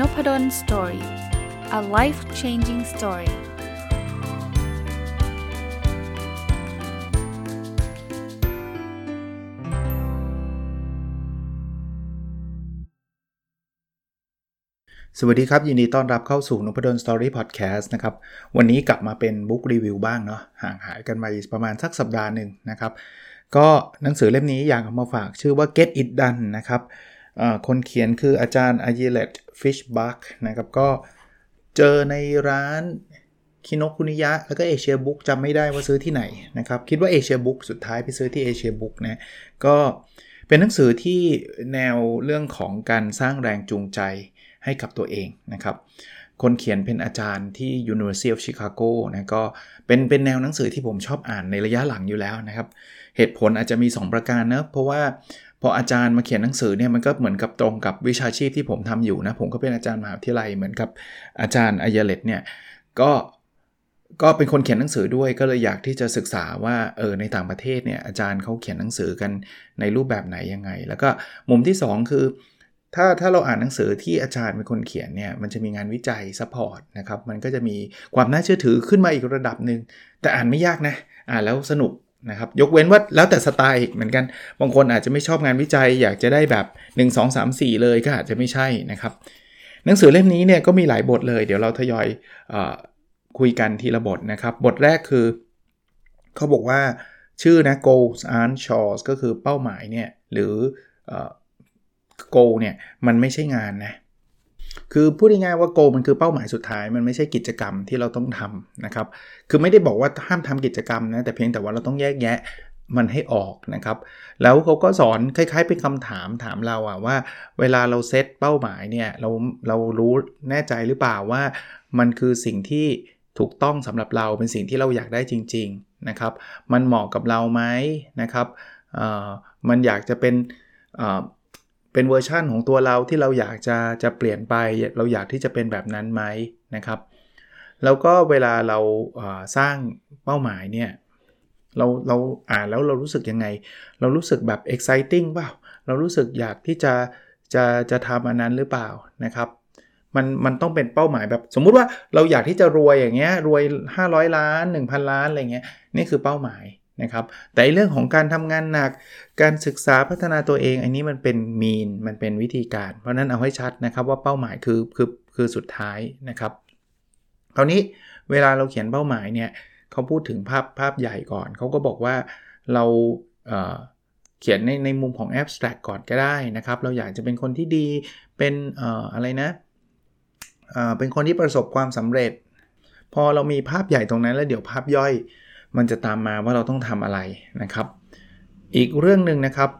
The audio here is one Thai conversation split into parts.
n o p a d o l story a life changing story สวัสดีครับ ยินดีต้อนรับเข้าสู่นพดล story พอดแคสต์นะครับ วันนี้กลับมาเป็น book review บ้างเนาะห่างหายกันไปประมาณสักสัปดาห์หนึ่งนะครับ ก็หนังสือเล่มนี้อยากเอามาฝากชื่อว่า Get It Done นะครับ คนเขียนคืออาจารย์อายิเลตฟิชบัคนะครับก็เจอในร้านคินคุนิยะ แล้วก็เอเชียบุ๊กจำไม่ได้ว่าซื้อที่ไหนนะครับ คิดว่าเอเชียบุ๊กสุดท้ายไปซื้อที่เอเชียบุ๊กนะก็เป็นหนังสือที่แนวเรื่องของการสร้างแรงจูงใจให้กับตัวเองนะครับ คนเขียนเป็นอาจารย์ที่ University of Chicago นะก็เป็นเป็นแนวหนังสือที่ผมชอบอ่านในระยะหลังอยู่แล้วนะครับ เหตุผลอาจจะมี 2 ประการนะเพราะว่า พออาจารย์มาเขียนหนังสือเนี่ยมันก็เหมือนกับตรงกับวิชาชีพที่ผมทำอยู่นะ ผมก็เป็นอาจารย์มหาวิทยาลัยเหมือนกับอาจารย์ Ayelet เนี่ยก็ก็เป็นคนเขียนหนังสือด้วยก็เลยอยากที่จะศึกษาว่าเออในต่างประเทศเนี่ยอาจารย์เขาเขียนหนังสือกันในรูปแบบไหนยังไง แล้วก็มุมที่ 2 คือ ถ้าถ้าเราอ่านหนังสือที่อาจารย์เป็นคนเขียนเนี่ยมันจะมีงานวิจัย support นะครับมันก็จะมีความน่าเชื่อถือขึ้นมาอีกระดับหนึ่งแต่อ่านไม่ยากนะอ่านแล้วสนุก นะครับยกเว้นว่าแล้วแต่สไตล์เหมือนกัน บางคนอาจจะไม่ชอบงานวิจัย อยากจะได้แบบ 1 2 3 4 เลยก็อาจจะไม่ใช่นะครับ หนังสือเล่มนี้เนี่ยก็มีหลายบทเลย เดี๋ยวเราทยอยอคุยกันทีละบทนะครับ บทแรกคือ เขาบอกว่าชื่อนะ goals aren't chores ก็คือเป้าหมายเนี่ยหรือ goal เนี่ยมันไม่ใช่งานนะ คือพูดง่ายๆว่าโกมันคือเป้าหมายสุดท้ายมันไม่ใช่กิจกรรมที่เราต้องทำนะครับ คือไม่ได้บอกว่าห้ามทำกิจกรรมนะแต่เพียงแต่ว่าเราต้องแยกแยะมันให้ออกนะครับ แล้วเขาก็สอนคล้ายๆเป็นคำถามถามเราอะว่า เวลาเราเซตเป้าหมายเนี่ยเราเรารู้แน่ใจหรือเปล่าว่า มันคือสิ่งที่ถูกต้องสำหรับเราเป็นสิ่งที่เราอยากได้จริง ๆนะครับ มันเหมาะกับเราไหมนะครับมันอยากจะเป็น เป็นเวอร์ชั่นของตัวเราที่เราอยากจะจะเปลี่ยนไป เราอยากที่จะเป็นแบบนั้นไหมนะครับ แล้วก็เวลาเราสร้างเป้าหมายเนี่ยเราเราอ่านแล้วเรารู้สึกยังไง เรารู้สึกแบบ exciting เปล่าเรารู้สึกอยากที่จะจะจะทำอันนั้นหรือเปล่านะครับมันมันต้องเป็นเป้าหมายแบบสมมุติว่าเราอยากที่จะรวยอย่างเงี้ยรวย 500 ล้าน 1,000 ล้านอะไรเงี้ยนี่คือเป้าหมาย นะครับแต่เรื่องของการทำงานหนัก การศึกษาพัฒนาตัวเอง อันนี้มันเป็นมีนมันเป็นวิธีการ เพราะนั้นเอาให้ชัดนะครับว่าเป้าหมายคือคือคือสุดท้ายนะครับคราวนี้เวลาเราเขียนเป้าหมายเนี่ยเขาพูดถึงภาพภาพใหญ่ก่อนเขาก็บอกว่าเราเเขียนในในมุมของ abstract ก่อนก็ได้นะครับ เราอยากจะเป็นคนที่ดีเป็นอะไรนะเป็นคนที่ประสบความสำเร็จ พอเรามีภาพใหญ่ตรงนั้นแล้วเดี๋ยวภาพย่อย มันจะตามมาว่าเราต้องทำอะไรนะครับ อีกเรื่องหนึ่งนะครับ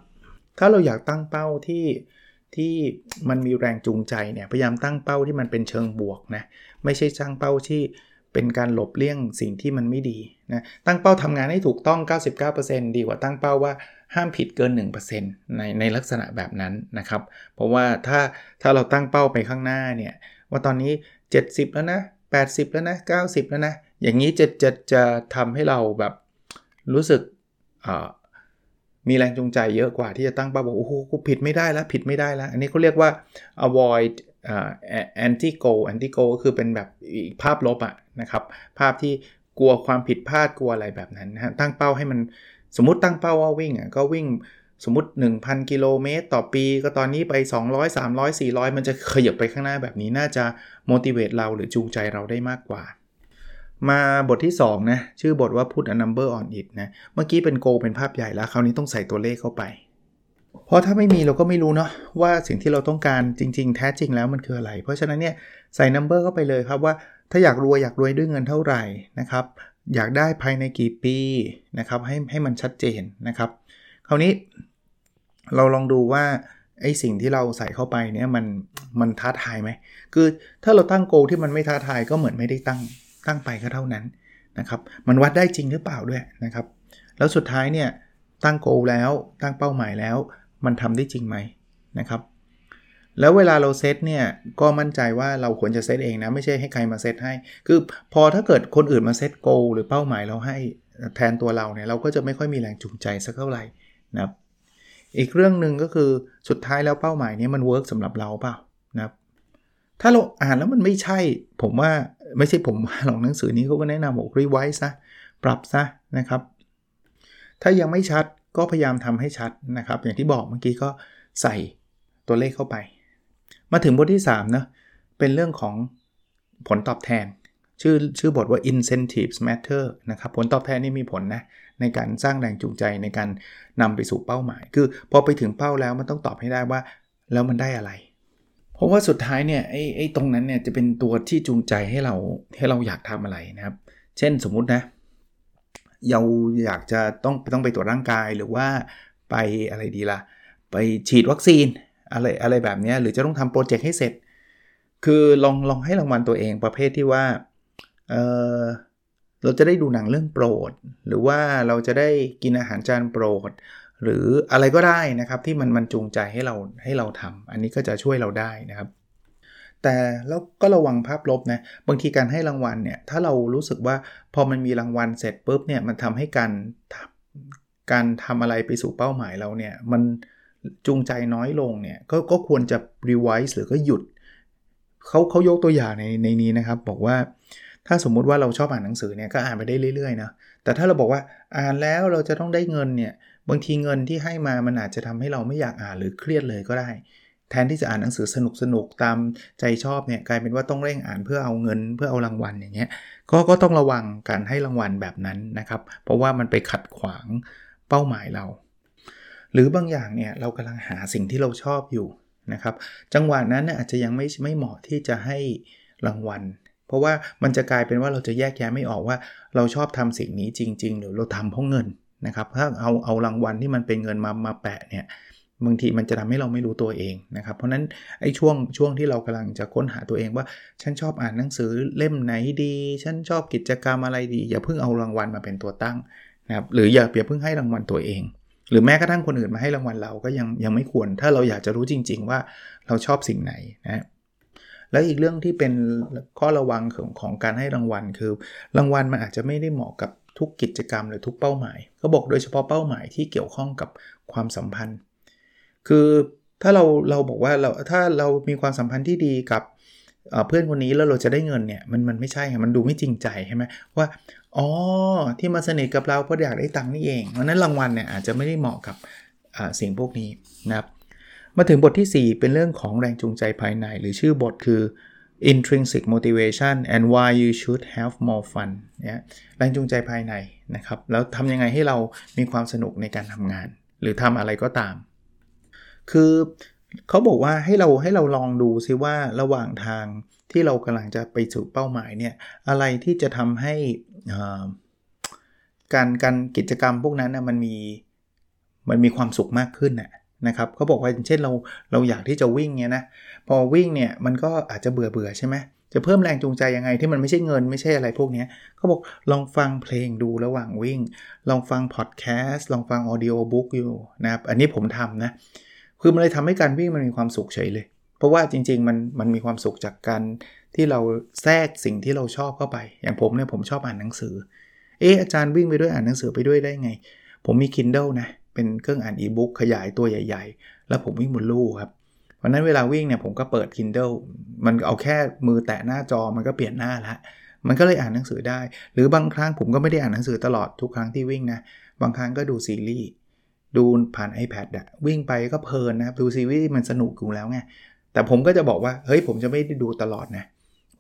ถ้าเราอยากตั้งเป้าที่ที่มันมีแรงจูงใจเนี่ยพยายามตั้งเป้าที่มันเป็นเชิงบวกนะไม่ใช่ตั้งเป้าที่เป็นการหลบเลี่ยงสิ่งที่มันไม่ดีนะตั้งเป้าทำงานให้ถูกต้อง 99%ดีกว่าตั้งเป้าว่าห้ามผิดเกิน 1%ในในลักษณะแบบนั้นนะครับ เพราะว่าถ้าถ้าเราตั้งเป้าไปข้างหน้าเนี่ยว่าตอนนี้ 70 แล้วนะ 80 แล้วนะ 90 แล้วนะ อย่างนี้จะจะจะทำให้เราแบบรู้สึกมีแรงจูงใจเยอะกว่าที่จะตั้งเป้าบอกโอ้โหกูผิดไม่ได้แล้ว ผิดไม่ได้แล้ว อันนี้เขาเรียกว่า avoid anti goal anti goal ก็คือเป็นแบบอีกภาพลบอะนะครับ ภาพที่กลัวความผิดพลาดกลัวอะไรแบบนั้นนะฮะตั้งเป้าให้มันสมมติตั้งเป้าว่าวิ่งอะก็วิ่ง สมมติ 1,000 กิโลเมตรต่อปี ก็ตอนนี้ไป 200 300 400 มันจะขยับไปข้างหน้าแบบนี้น่าจะ motivate เราหรือจูงใจเราได้มากกว่า มาบทที่ 2 นะ ชื่อบทว่า put a number on it นะ เมื่อกี้เป็นโกเป็นภาพใหญ่แล้ว คราวนี้ต้องใส่ตัวเลขเข้าไป เพราะถ้าไม่มีเราก็ไม่รู้เนาะว่าสิ่งที่เราต้องการจริง ๆ แท้จริงแล้วมันคืออะไร เพราะฉะนั้นเนี่ยใส่ number เข้าไปเลยครับว่าถ้าอยากรวยอยากรวยด้วยเงินเท่าไหร่นะครับ อยากได้ภายในกี่ปีนะครับให้ให้มันชัดเจนนะครับคราวนี้ เราลองดูว่าไอสิ่งที่เราใส่เข้าไปเนี่ยมันมันท้าทายไหม คือถ้าเราตั้งโกที่มันไม่ท้าทายก็เหมือนไม่ได้ตั้งตั้งไปก็เท่านั้นนะครับ มันวัดได้จริงหรือเปล่าด้วยนะครับ แล้วสุดท้ายเนี่ยตั้งโกแล้วตั้งเป้าหมายแล้ว มันทำได้จริงไหมนะครับ แล้วเวลาเราเซตเนี่ยก็มั่นใจว่าเราควรจะเซตเองนะไม่ใช่ให้ใครมาเซตให้ คือพอถ้าเกิดคนอื่นมาเซตโกหรือเป้าหมายเราให้แทนตัวเราเนี่ยเราก็จะไม่ค่อยมีแรงจูงใจสักเท่าไหร่นะครับ อีกเรื่องหนึ่งก็คือสุดท้ายแล้วเป้าหมายนี้มัน work สำหรับเราเปล่านะครับ ถ้าเราอ่านแล้วมันไม่ใช่ ผมว่าไม่ใช่ผมหรอกหนังสือนี้เขาก็แนะนำบอก revise ซะปรับซะนะครับ ถ้ายังไม่ชัดก็พยายามทำให้ชัดนะครับ อย่างที่บอกเมื่อกี้ก็ใส่ตัวเลขเข้าไป มาถึงบทที่3นะเป็นเรื่องของผลตอบแทน ชื่อชื่อบทว่า incentives matter นะครับผลตอบแทนนี่มีผลนะ ในการสร้างแรงจูงใจในการนำไปสู่เป้าหมาย คือพอไปถึงเป้าแล้วมันต้องตอบให้ได้ว่า แล้วมันได้อะไร เพราะว่าสุดท้ายเนี่ยไอ้ไอ้ตรงนั้นเนี่ยจะเป็นตัวที่จูงใจให้เราให้เราอยากทำอะไรนะครับ เช่นสมมุตินะเราอยากจะต้องต้องไปตรวจร่างกายหรือว่าไปอะไรดีละ่ะ ไปฉีดวัคซีนอะไรอะไรแบบนี้หรือจะต้องทำโปรเจกต์ให้เสร็จ คือลองลองให้รางวัลตัวเองประเภทที่ว่า เออเราจะได้ดูหนังเรื่องโปรด หรือว่าเราจะได้กินอาหารจานโปรด หรืออะไรก็ได้นะครับที่มันมันจูงใจให้เราให้เราทำอันนี้ก็จะช่วยเราได้นะครับ แต่แล้วก็ระวังภาพลบนะบางทีการให้รางวัลเนี่ยถ้าเรารู้สึกว่าพอมันมีรางวัลเสร็จปุ๊บเนี่ยมันทำให้การการทำอะไรไปสู่เป้าหมายเราเนี่ยมันจูงใจน้อยลงเนี่ยกก็ควรจะ revise หรือก็หยุดเขาเขายกตัวอย่างในในนี้นะครับ บอกว่า ถ้าสมมุติว่าเราชอบอ่านหนังสือเนี่ยก็อ่านไปได้เรื่อยๆนะแต่ถ้าเราบอกว่าอ่านแล้วเราจะต้องได้เงินเนี่ยบางทีเงินที่ให้มามันอาจจะทำให้เราไม่อยากอ่านหรือเครียดเลยก็ได้ แทนที่จะอ่านหนังสือสนุกสนุกตามใจชอบเนี่ยกลายเป็นว่าต้องเร่งอ่านเพื่อเอาเงินเพื่อเอารางวัลอย่างเงี้ยก็ก็ต้องระวังการให้รางวัลแบบนั้นนะครับ เพราะว่ามันไปขัดขวางเป้าหมายเรา หรือบางอย่างเนี่ยเรากำลังหาสิ่งที่เราชอบอยู่นะครับ จังหวะนั้นอาจจะยังไม่ไม่เหมาะที่จะให้รางวัล เพราะว่ามันจะกลายเป็นว่าเราจะแยกแยะไม่ออกว่า เราชอบทำสิ่งนี้จริง ๆ หรือเราทำเพราะเงินนะครับถ้าเอาเอารางวัลที่มันเป็นเงินมามาแปะเนี่ยบางทีมันจะทำให้เราไม่รู้ตัวเองนะครับ เพราะนั้นไอ้ช่วงช่วงที่เรากำลังจะค้นหาตัวเองว่าฉันชอบอ่านหนังสือเล่มไหนดี ฉันชอบกิจกรรมอะไรดี อย่าเพิ่งเอารางวัลมาเป็นตัวตั้งนะครับหรืออย่าอย่าเพิ่งให้รางวัลตัวเอง หรือแม้กระทั่งคนอื่นมาให้รางวัลเราก็ยังยังไม่ควร ถ้าเราอยากจะรู้จริง ๆ ว่าเราชอบสิ่งไหนนะ แล้วอีกเรื่องที่เป็นข้อระวังของของการให้รางวัลคือ รางวัลมันอาจจะไม่ได้เหมาะกับทุกกิจกรรมหรือทุกเป้าหมายเขาบอกโดยเฉพาะเป้าหมายที่เกี่ยวข้องกับความสัมพันธ์ คือถ้าเราเราบอกว่าเราถ้าเรามีความสัมพันธ์ที่ดีกับเพื่อนคนนี้แล้วเราจะได้เงินเนี่ยมันมันไม่ใช่มันดูไม่จริงใจใช่ไหมว่าอ๋อที่มาสนิทกับเราเพราะอยากได้ตังค์นี่เองเพราะนั้นรางวัลเนี่ยอาจจะไม่ได้เหมาะกับสิ่งพวกนี้นะครับ มาถึงบทที่ 4 เป็นเรื่องของแรงจูงใจภายใน หรือชื่อบทคือ intrinsic motivation and why you should have more fun นี่ยแรงจูงใจภายในนะครับ แล้วทำยังไงให้เรามีความสนุกในการทำงาน หรือทำอะไรก็ตาม คือเขาบอกว่าให้เราให้เราลองดูซิว่าระหว่างทางที่เรากำลังจะไปสู่เป้าหมายเนี่ย อะไรที่จะทำให้การการกิจกรรมพวกนั้นนะมันมีมันมีความสุขมากขึ้นน่ะ นะครับเขาบอกว่าเช่นเราเราอยากที่จะวิ่งเนี่ยนะพอวิ่งเนี่ยมันก็อาจจะเบื่อเบื่อใช่ไหมจะเพิ่มแรงจูงใจยังไงที่มันไม่ใช่เงินไม่ใช่อะไรพวกนี้เขาบอกลองฟังเพลงดูระหว่างวิ่ง ลองฟังพอดแคสต์ลองฟังออดิโอบุ๊กอยู่นะครับอันนี้ผมทำนะคือมันเลยทำให้การวิ่งมันมีความสุขเฉยเลย เพราะว่าจริงๆมันมันมีความสุขจากการที่เราแทรกสิ่งที่เราชอบเข้าไป อย่างผมเนี่ยผมชอบอ่านหนังสือ เอออาจารย์วิ่งไปด้วยอ่านหนังสือไปด้วยได้ไง ผมมี Kindle นะ เป็นเครื่องอ่านอีบุ๊กขยายตัวใหญ่ ๆ แล้วผมวิ่งบนลู่ครับเพราะนั้นเวลาวิ่งเนี่ยผมก็เปิด Kindle มันเอาแค่มือแตะหน้าจอมันก็เปลี่ยนหน้าละมันก็เลยอ่านหนังสือได้ หรือบางครั้งผมก็ไม่ได้อ่านหนังสือตลอดทุกครั้งที่วิ่งนะบางครั้งก็ดูซีรีส์ดูผ่าน iPad อะวิ่งไปก็เพลินนะครับดูซีรีส์มันสนุกอยู่แล้วไงแต่ผมก็จะบอกว่าเฮ้ยผมจะไม่ได้ดูตลอดนะ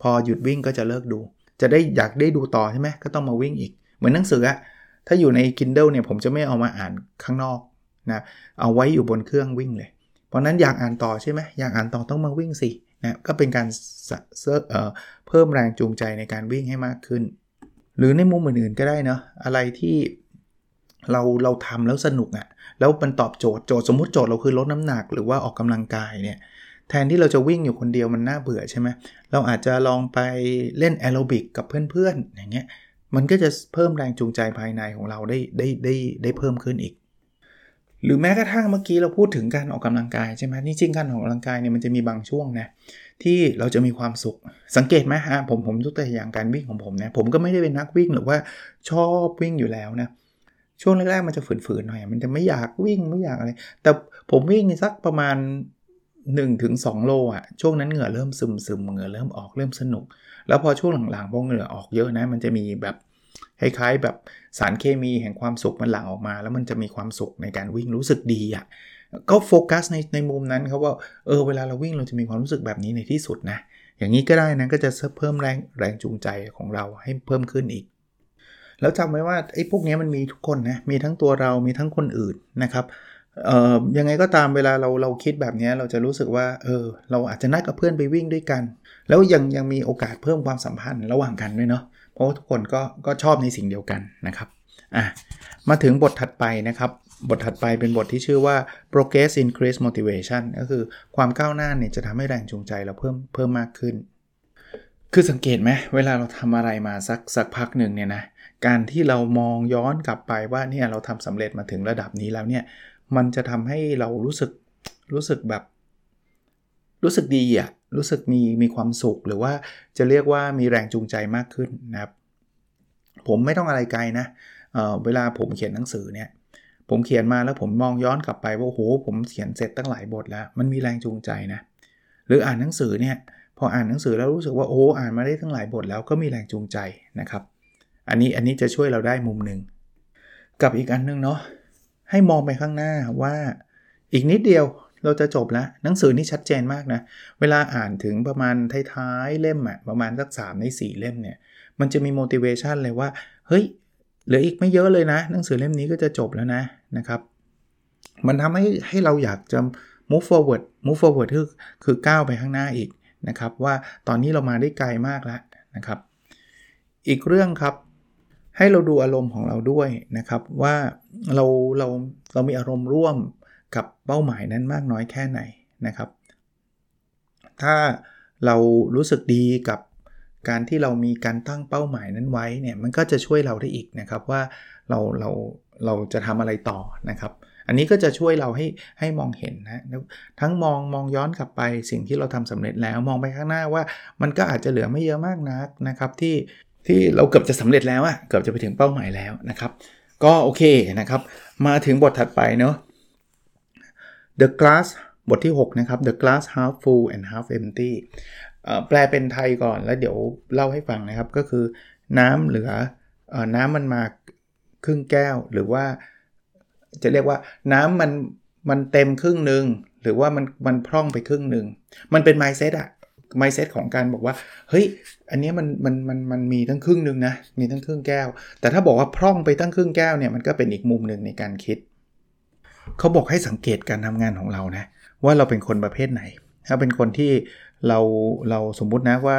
พอหยุดวิ่งก็จะเลิกดู จะได้อยากได้ดูต่อใช่ไหมก็ต้องมาวิ่งอีก เหมือนหนังสืออะ ถ้าอยู่ใน Kindle เนี่ยผมจะไม่เอามาอ่านข้างนอกนะเอาไว้อยู่บนเครื่องวิ่งเลย เพราะนั้นอยากอ่านต่อใช่ไหมอยากอ่านต่อต้องมาวิ่งสินะก็เป็นการเพิ่มแรงจูงใจในการวิ่งให้มากขึ้น หรือในมุมอื่นๆก็ได้เนาะอะไรที่เราเราทำแล้วสนุกอะ่ะแล้วมันตอบโจทย์โจทย์สมมติโจทย์เราคือลดน้ำหนักหรือว่าออกกำลังกายเนี่ยแทนที่เราจะวิ่งอยู่คนเดียวมันน่าเบื่อใช่ไหมเราอาจจะลองไปเล่นแอโรบิกกับเพื่อนๆอย่างเงี้ย มันก็จะเพิ่มแรงจูงใจภายในของเราได้ได้ได้ได้เพิ่มขึ้นอีก หรือแม้กระทั่งเมื่อกี้เราพูดถึงการออกกำลังกายใช่ไหมนี่จริงการออกกำลังกายเนี่ยมันจะมีบางช่วงนะที่เราจะมีความสุข สังเกตไหมฮะผมผมยกตัวอย่างการวิ่งของผมนะผมก็ไม่ได้เป็นนักวิ่งหรือว่าชอบวิ่งอยู่แล้วนะช่วงแรกๆมันจะฝืนๆหน่อย มันจะไม่อยากวิ่งไม่อยากอะไร แต่ผมวิ่งสักประมาณ1ถึง2โลอะช่วงนั้นเหงื่อเริ่มซึมซึมเหงื่อเริ่มออกเริ่มสนุก แล้วพอช่วงหลังๆพอเหงื่อออกเยอะนะ มันจะมีแบบคล้ายๆแบบสารเคมีแห่งความสุขมันหลั่งออกมา แล้วมันจะมีความสุขในการวิ่งรู้สึกดีอะ่ะก็โฟกัสในในมุมนั้นเขาว่าเออเวลาเราวิ่งเราจะมีความรู้สึกแบบนี้ในที่สุดนะอย่างนี้ก็ได้นะก็จะเพิ่มแรงแรงจูงใจของเราให้เพิ่มขึ้นอีก แล้วจำไว้ว่าไอ้พวกนี้มันมีทุกคนนะมีทั้งตัวเรามีทั้งคนอื่นนะครับ เอ่อยังไงก็ตามเวลาเราเราคิดแบบนี้เราจะรู้สึกว่าเออเราอาจจะนัดกับเพื่อนไปวิ่งด้วยกัน แล้วยังยังมีโอกาสเพิ่มความสัมพันธ์ระหว่างกันด้วยเนาะเพราะว่าทุกคนก็ก็ชอบในสิ่งเดียวกันนะครับอะมาถึงบทถัดไปนะครับ บทถัดไปเป็นบทที่ชื่อว่า progress increase motivation ก็คือความก้าวหน้าเนี่ยจะทำให้แรงจูงใจเราเพิ่มเพิ่มมากขึ้น คือสังเกตไหมเวลาเราทำอะไรมาสักสักพักหนึ่งเนี่ยนะการที่เรามองย้อนกลับไปว่าเนี่ยเราทำสำเร็จมาถึงระดับนี้แล้วเนี่ย มันจะทำให้เรารู้สึกรู้สึกแบบ รู้สึกดีอะรู้สึกมีมีความสุข หรือว่าจะเรียกว่ามีแรงจูงใจมากขึ้นนะครับ ผมไม่ต้องอะไรไกลนะเเวลาผมเขียนหนังสือเนี่ยผมเขียนมาแล้วผมมองย้อนกลับไปว่าโอ้โหผมเขียนเสร็จตั้งหลายบทแล้ว มันมีแรงจูงใจนะหรืออ่านหนังสือเนี่ยพออ่านหนังสือแล้วรู้สึกว่าโอ้อ่านมาได้ตั้งหลายบทแล้วก็มีแรงจูงใจนะครับ อันนี้อันนี้จะช่วยเราได้มุมหนึ่งกับอีกอันนึงเนาะ ให้มองไปข้างหน้าว่าอีกนิดเดียวเราจะจบแล้วหนังสือนี่ชัดเจนมากนะ เวลาอ่านถึงประมาณท้ายๆเล่มอะประมาณสัก3ใน 4 เล่มเนี่ย มันจะมี motivation เลยว่า เฮ้ย เหลืออีกไม่เยอะเลยนะ หนังสือเล่มนี้ก็จะจบแล้วนะนะครับ มันทำให้ให้เราอยากจะ move forward move forward คือคือก้าวไปข้างหน้าอีกนะครับ ว่าตอนนี้เรามาได้ไกลมากแล้วนะครับ อีกเรื่องครับ ให้เราดูอารมณ์ของเราด้วยนะครับ ว่าเราเราเรามีอารมณ์ร่วมกับเป้าหมายนั้นมากน้อยแค่ไหนนะครับ ถ้าเรารู้สึกดีกับการที่เรามีการตั้งเป้าหมายนั้นไว้เนี่ยมันก็จะช่วยเราได้อีกนะครับว่าเราเราเราจะทำอะไรต่อนะครับ อันนี้ก็จะช่วยเราให้ให้มองเห็นนะทั้งมองมองย้อนกลับไปสิ่งที่เราทำสำเร็จแล้วมองไปข้างหน้าว่ามันก็อาจจะเหลือไม่เยอะมากนักนะครับที่ ที่เราเกือบจะสำเร็จแล้วอะเกือบจะไปถึงเป้าหมายแล้วนะครับ ก็โอเคนะครับ มาถึงบทถัดไปเนาะ The Glass บทที่ 6 นะครับ The Glass Half Full and Half Empty แปลเป็นไทยก่อนแล้วเดี๋ยวเล่าให้ฟังนะครับ ก็คือน้ำเหลืออน้ำมันมาครึ่งแก้ว หรือว่าจะเรียกว่าน้ำมันมันเต็มครึ่งหนึ่งหรือว่ามันมันพร่องไปครึ่งหนึ่งมันเป็น mindset อะ mindset ของการบอกว่า เฮ้ย อันนี้มันมันมันมันมีทั้งครึ่งหนึ่งนะ มีทั้งครึ่งแก้ว แต่ถ้าบอกว่าพร่องไปตั้งครึ่งแก้วเนี่ยมันก็เป็นอีกมุมหนึ่งในการคิด เขาบอกให้สังเกตการทำงานของเรานะ ว่าเราเป็นคนประเภทไหน ถ้าเป็นคนที่เราเราสมมุตินะว่า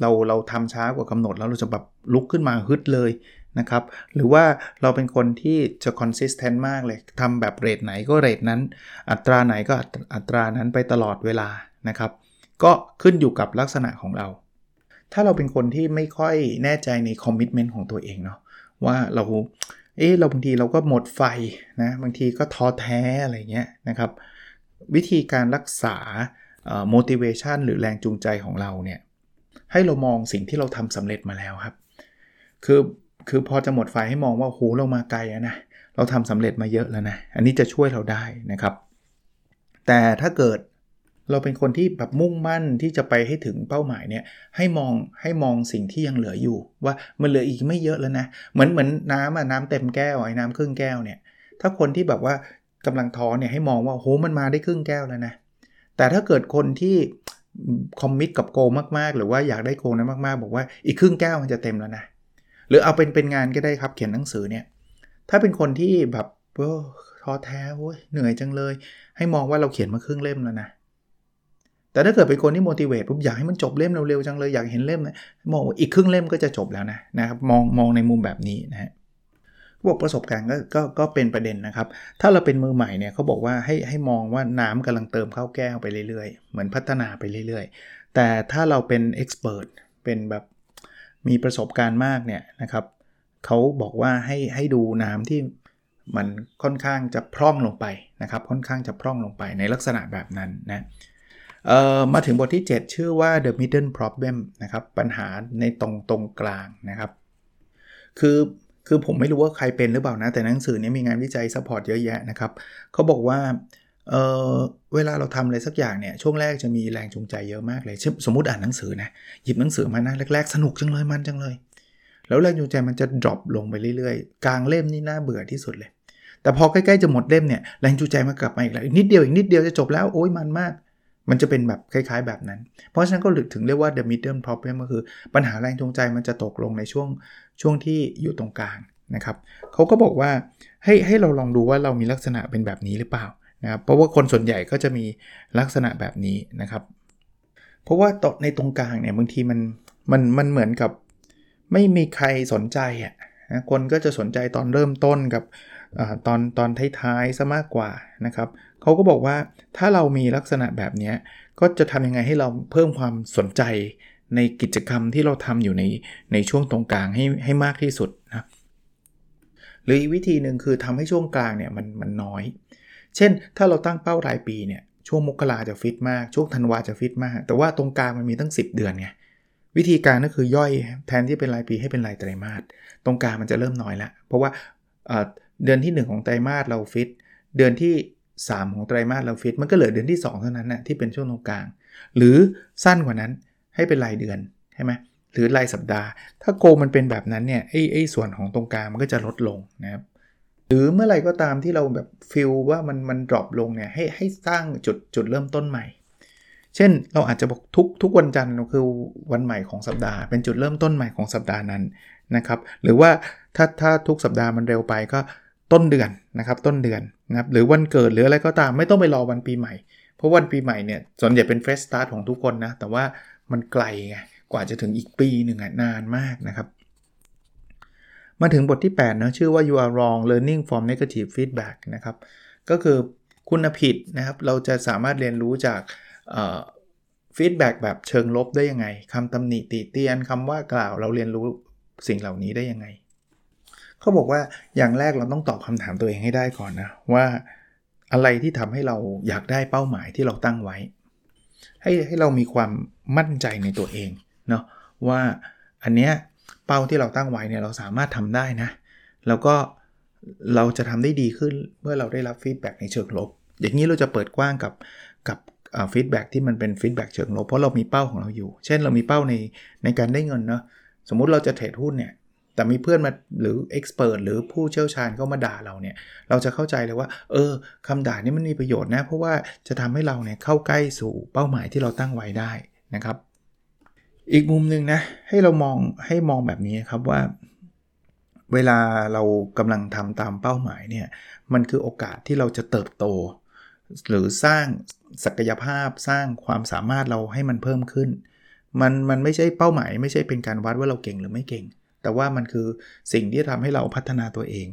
เราเราทำช้ากว่ากำหนดแล้วเราจะแบบลุกขึ้นมาฮึดเลยนะครับ หรือว่าเราเป็นคนที่จะ consistent มากเลยทำแบบเรทไหนก็เรทนั้น อัตราไหนก็อัตรานั้นไปตลอดเวลานะครับ ก็ขึ้นอยู่กับลักษณะของเรา ถ้าเราเป็นคนที่ไม่ค่อยแน่ใจในคอมมิชเมนต์ของตัวเองเนาะว่าเราเอ๊ะเราบางทีเราก็หมดไฟนะบางทีก็ท้อแท้อะไรเงี้ยนะครับ วิธีการรักษา motivation หรือแรงจูงใจของเราเนี่ยให้เรามองสิ่งที่เราทำสำเร็จมาแล้วครับ คือคือพอจะหมดไฟให้มองว่าโหเรามาไกลนะเราทำสำเร็จมาเยอะแล้วนะ อันนี้จะช่วยเราได้นะครับ แต่ถ้าเกิด เราเป็นคนที่แบบมุ่งมั่นที่จะไปให้ถึงเป้าหมายเนี่ยให้มองให้มองสิ่งที่ยังเหลืออยู่ ว่ามันเหลืออีกไม่เยอะแล้วนะ เหมือนเหมือนน้ำอะน้ำเต็มแก้วไอ้น้ำครึ่งแก้วเนี่ย ถ้าคนที่แบบว่ากำลังท้อเนี่ยให้มองว่าโหมันมาได้ครึ่งแก้วแล้วนะ แต่ถ้าเกิดคนที่คอมมิตกับโกมากๆ หรือว่าอยากได้โกนั้นมากๆ บอกว่าอีกครึ่งแก้วมันจะเต็มแล้วนะ หรือเอาเป็นเป็นงานก็ได้ครับเขียนหนังสือเนี่ย ถ้าเป็นคนที่แบบท้อแท้โว้ยเหนื่อยจังเลย ให้มองว่าเราเขียนมาครึ่งเล่มแล้วนะ แต่ถ้าเกิดเป็นคนที่ motivate ปุ๊บอยากให้มันจบเล่มเร็วๆจังเลยอยากเห็นเล่มมองอีกครึ่งเล่มก็จะจบแล้วนะนะครับมองมองในมุมแบบนี้นะฮะบอกประสบการณ์ก็ก็ก็เป็นประเด็นนะครับ ถ้าเราเป็นมือใหม่เนี่ยเขาบอกว่าให้ให้มองว่าน้ำกำลังเติมเข้าแก้วไปเรื่อยๆ เหมือนพัฒนาไปเรื่อยๆ แต่ถ้าเราเป็น expert เป็นแบบมีประสบการณ์มากเนี่ยนะครับเขาบอกว่าให้ให้ดูน้ำที่มันค่อนข้างจะพร่องลงไปนะครับ ค่อนข้างจะพร่องลงไปในลักษณะแบบนั้นนะ มาถึงบทที่ 7 ชื่อว่า the middle problem นะครับ ปัญหาในตรงตรงกลางนะครับ คือคือผมไม่รู้ว่าใครเป็นหรือเปล่านะ แต่หนังสือนี้มีงานวิจัย support เยอะแยะนะครับเขาบอกว่าเออเวลาเราทำอะไรสักอย่างเนี่ย ช่วงแรกจะมีแรงจูงใจเยอะมากเลย สมมติอ่านหนังสือนะ หยิบหนังสือมานะแรกๆ สนุกจังเลยมันจังเลย แล้วแรงจูงใจมันจะดรอปลงไปเรื่อยๆ กลางเล่มนี่น่าเบื่อที่สุดเลย แต่พอใกล้ๆจะหมดเล่มเนี่ยแรงจูงใจมันกลับมาอีกแล้วอีกนิดเดียวอีกนิดเดียวจะจบแล้วโอ้ยมันมาก มันจะเป็นแบบคล้ายๆแบบนั้น เพราะฉะนั้นก็ลึกถึงเรียกว่า the middle problem ก็คือปัญหาแรงจูงใจมันจะตกลงในช่วงช่วงที่อยู่ตรงกลางนะครับเขาก็บอกว่าให้ให้เราลองดูว่าเรามีลักษณะเป็นแบบนี้หรือเปล่านะครับเพราะว่าคนส่วนใหญ่ก็จะมีลักษณะแบบนี้นะครับ เพราะว่าตในตรงกลางเนี่ยบางทีมันมันมันเหมือนกับไม่มีใครสนใจอะนะคนก็จะสนใจตอนเริ่มต้นกับอตอนตอนท้ายๆซะมากกว่านะครับ เขาก็บอกว่าถ้าเรามีลักษณะแบบนี้ก็จะทำยังไงให้เราเพิ่มความสนใจในกิจกรรมที่เราทำอยู่ในในช่วงตรงกลางให้ให้มากที่สุดนะหรืออีกวิธีหนึ่งคือทำให้ช่วงกลางเนี่ยมันมันน้อย เช่น ถ้าเราตั้งเป้ารายปีเนี่ยช่วงมกราจะฟิตมากช่วงธันวาจะฟิตมาก แต่ว่าตรงกลางมันมีตั้ง 10 เดือนไงวิธีการก็คือย่อยแทนที่เป็นรายปีให้เป็นรายไตรมาสตรงกลางมันจะเริ่มน้อยล้วเพราะว่าเดือนที่ 1 ของไตรมาสเราฟิตเดือนที่ 3 ของไตรมาสเราฟิตมันก็เหลือเดือนที่ 2 เท่านั้นนะที่เป็นช่วงตรงกลาง หรือสั้นกว่านั้นให้เป็นรายเดือนใช่ไหมหรือรายสัปดาห์ ถ้าโกมันเป็นแบบนั้นเนี่ยไอ้ไอ้ส่วนของตรงกลางมันก็จะลดลงนะครับหรือเมื่อไรก็ตามที่เราแบบฟิลว่ามันมันดรอปลงเนี่ยให้ให้สร้างจุดจุดเริ่มต้นใหม่ เช่นเราอาจจะบอกทุกทุกวันจันทร์คือวันใหม่ของสัปดาห์ เป็นจุดเริ่มต้นใหม่ของสัปดาห์นั้นนะครับ หรือว่าถ้าถ้าทุกสัปดาห์มันเร็วไปก็ ต้นเดือนนะครับต้นเดือนนะครับหรือวันเกิดหรืออะไรก็ตามไม่ต้องไปรอวันปีใหม่ เพราะวันปีใหม่เนี่ยส่วนใหญ่เป็น fresh start ของทุกคนนะแต่ว่ามันไกลไงกว่าจะถึงอีกปีหนึ่งอะนานมากนะครับ มาถึงบทที่8นะชื่อว่า you are wrong learning from negative feedback นะครับก็คือคุณผิดนะครับเราจะสามารถเรียนรู้จาก feedback แบบเชิงลบได้ยังไงคำตำหนิติเตียนคำว่ากล่าวเราเรียนรู้สิ่งเหล่านี้ได้ยังไง เขาบอกว่าอย่างแรกเราต้องตอบคำถามตัวเองให้ได้ก่อนนะว่าอะไรที่ทำให้เราอยากได้เป้าหมายที่เราตั้งไว้ ให้ให้เรามีความมั่นใจในตัวเองเนาะว่าอันเนี้ยเป้าที่เราตั้งไว้เนี่ยเราสามารถทำได้นะ แล้วก็เราจะทำได้ดีขึ้นเมื่อเราได้รับ feedback ในเชิงลบ อย่างนี้เราจะเปิดกว้างกับกับ feedback ที่มันเป็น feedback เชิงลบเพราะเรามีเป้าของเราอยู่ เช่นเรามีเป้าในในการได้เงินเนาะสมมุติเราจะเทรดหุ้นเนี่ย แต่มีเพื่อนมาหรือเอ็กซ์เพรสหรือผู้เชี่ยวชาญเขามาด่าเราเนี่ย เราจะเข้าใจเลยว่า เออคำด่านี้มันมีประโยชน์นะ เพราะว่าจะทำให้เราเนี่ยเข้าใกล้สู่เป้าหมายที่เราตั้งไว้ได้นะครับ อีกมุมหนึ่งนะ ให้เรามองให้มองแบบนี้ครับว่า เวลาเรากำลังทำตามเป้าหมายเนี่ย มันคือโอกาสที่เราจะเติบโต หรือสร้างศักยภาพสร้างความสามารถเราให้มันเพิ่มขึ้น มันมันไม่ใช่เป้าหมาย ไม่ใช่เป็นการวัดว่าเราเก่งหรือไม่เก่ง แต่ว่ามันคือสิ่งที่ทำให้เราพัฒนาตัวเอง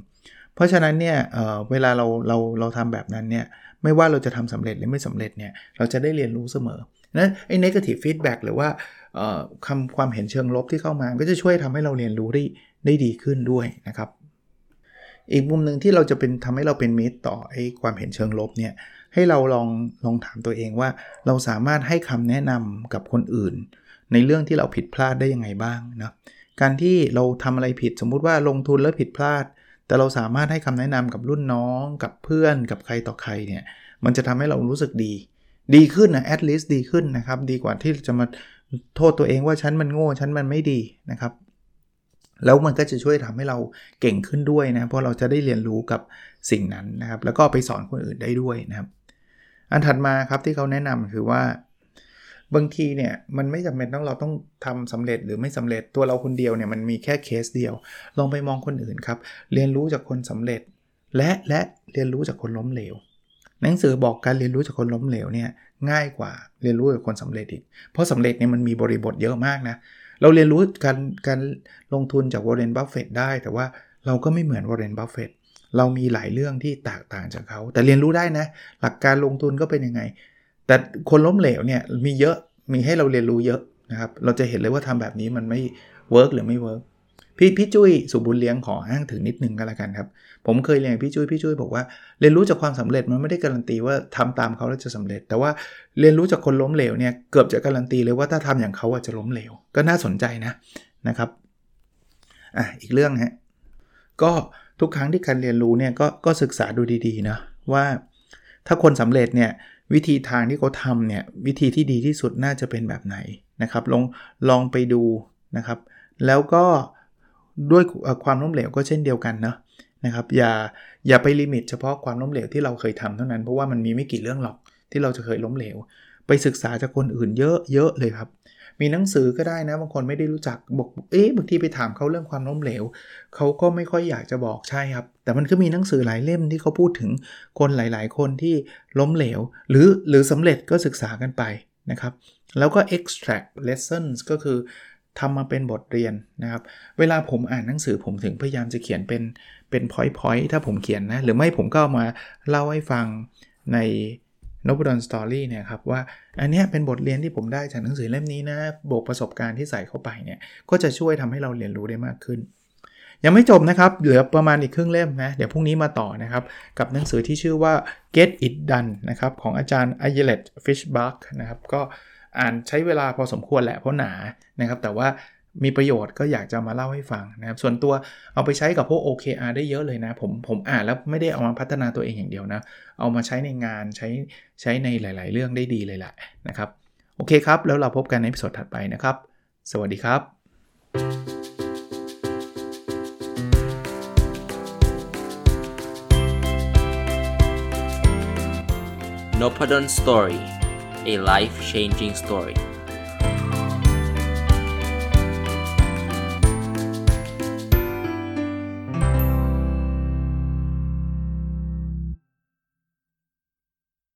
เพราะฉะนั้นเนี่ยเเวลาเราเราเราทำแบบนั้นเนี่ยไม่ว่าเราจะทำสำเร็จหรือไม่สำเร็จเนี่ยเราจะได้เรียนรู้เสมอนะไอ้ negative feedback หรือว่าคำความเห็นเชิงลบที่เข้ามา ก็จะช่วยทำให้เราเรียนรู้ได้ได้ดีขึ้นด้วยนะครับ อีกมุมหนึ่งที่เราจะเป็นทำให้เราเป็นมิตรต่อไอ้ความเห็นเชิงลบเนี่ยให้เราลองลองถามตัวเองว่า เราสามารถให้คำแนะนำกับคนอื่น ในเรื่องที่เราผิดพลาดได้ยังไงบ้างนะ การที่เราทำอะไรผิดสมมุติว่าลงทุนแล้วผิดพลาด แต่เราสามารถให้คำแนะนำกับรุ่นน้องกับเพื่อนกับใครต่อใครเนี่ยมันจะทำให้เรารู้สึกดี ดีขึ้นนะ at least ดีขึ้นนะครับ ดีกว่าที่จะมาโทษตัวเองว่าฉันมันโง่ฉันมันไม่ดีนะครับแล้วมันก็จะช่วยทำให้เราเก่งขึ้นด้วยนะ เพราะเราจะได้เรียนรู้กับสิ่งนั้นนะครับ แล้วก็ไปสอนคนอื่นได้ด้วยนะครับ อันถัดมาครับที่เขาแนะนำคือว่า บางทีเนี่ยมันไม่จำเป็นต้องเราต้องทำสำเร็จหรือไม่สำเร็จตัวเราคนเดียวเนี่ยมันมีแค่เคสเดียว ลองไปมองคนอื่นครับ เรียนรู้จากคนสำเร็จ และและเรียนรู้จากคนล้มเหลว หนังสือบอกการเรียนรู้จากคนล้มเหลวเนี่ยง่ายกว่าเรียนรู้จากคนสำเร็จอีก เพราะสำเร็จเนี่ยมันมีบริบทเยอะมากนะเราเรียนรู้การการลงทุนจากวอร์เรนบัฟเฟตได้ แต่ว่าเราก็ไม่เหมือนวอร์เรนบัฟเฟตเรามีหลายเรื่องที่แตกต่างจากเขา แต่เรียนรู้ได้นะ หลักการลงทุนก็เป็นยังไง แต่คนล้มเหลวเนี่ยมีเยอะมีให้เราเรียนรู้เยอะนะครับ เราจะเห็นเลยว่าทำแบบนี้มันไม่ work หรือไม่ work พี่พี่จุ้ย ศุบุญเลี้ยงขออ้างถึงนิดนึงก็แล้วกันครับ ผมเคยเรียนพี่จุ้ยพี่จุ้ยบอกว่าเรียนรู้จากความสำเร็จมันไม่ได้การันตีว่าทำตามเขาแล้วจะสำเร็จ แต่ว่าเรียนรู้จากคนล้มเหลวเนี่ยเกือบจะการันตีเลยว่าถ้าทำอย่างเขาจะล้มเหลว ก็น่าสนใจนะนะครับอะอีกเรื่องฮะก็ทุกครั้งที่การเรียนรู้เนี่ยก็ก็ศึกษาดูดีๆนะว่าถ้าคนสำเร็จเนี่ย วิธีทางที่เขาทำเนี่ยวิธีที่ดีที่สุดน่าจะเป็นแบบไหนนะครับลองลองไปดูนะครับ แล้วก็ด้วยความล้มเหลวก็เช่นเดียวกันเนาะนะครับอย่าอย่าไปลิมิตเฉพาะความล้มเหลวที่เราเคยทำเท่านั้นเพราะว่ามันมีไม่กี่เรื่องหรอกที่เราจะเคยล้มเหลว ไปศึกษาจากคนอื่นเยอะเยอะเลยครับ มีหนังสือก็ได้นะ บางคนไม่ได้รู้จักบอกเอ๊ะบางทีไปถามเขาเรื่องความล้มเหลวเขาก็ไม่ค่อยอยากจะบอกใช่ครับ แต่มันก็มีหนังสือหลายเล่มที่เขาพูดถึงคนหลาย ๆ คนที่ล้มเหลว หรือหรือสำเร็จก็ศึกษากันไปนะครับ แล้วก็ extract lessons ก็คือทำมาเป็นบทเรียนนะครับ เวลาผมอ่านหนังสือผมถึงพยายามจะเขียนเป็นเป็น point point ถ้าผมเขียนนะ หรือไม่ผมก็มาเล่าให้ฟังใน นบดอนสตอรี่เนี่ยครับว่าอันนี้เป็นบทเรียนที่ผมได้จากหนังสือเล่มนี้นะบวกประสบการณ์ที่ใส่เข้าไปเนี่ยก็จะช่วยทำให้เราเรียนรู้ได้มากขึ้น ยังไม่จบนะครับ เหลือประมาณอีกครึ่งเล่มนะเดี๋ยวพรุ่งนี้มาต่อนะครับ กับหนังสือที่ชื่อว่า Get It Done นะครับของอาจารย์ a y l e t Fishbach นะครับก็อ่านใช้เวลาพอสมควรแหละเพราะหนานะครับแต่ว่า มีประโยชน์ก็อยากจะมาเล่าให้ฟังนะครับ ส่วนตัวเอาไปใช้กับพวก OKR ได้เยอะเลยนะ ผมผมอ่านแล้วไม่ได้เอามาพัฒนาตัวเองอย่างเดียวนะ เอามาใช้ในงานใช้ใช้ในหลาย ๆ เรื่องได้ดีเลยแหละนะครับ โอเคครับ แล้วเราพบกันในสดถัดไปนะครับ สวัสดีครับ n o p a d o n Story a life changing story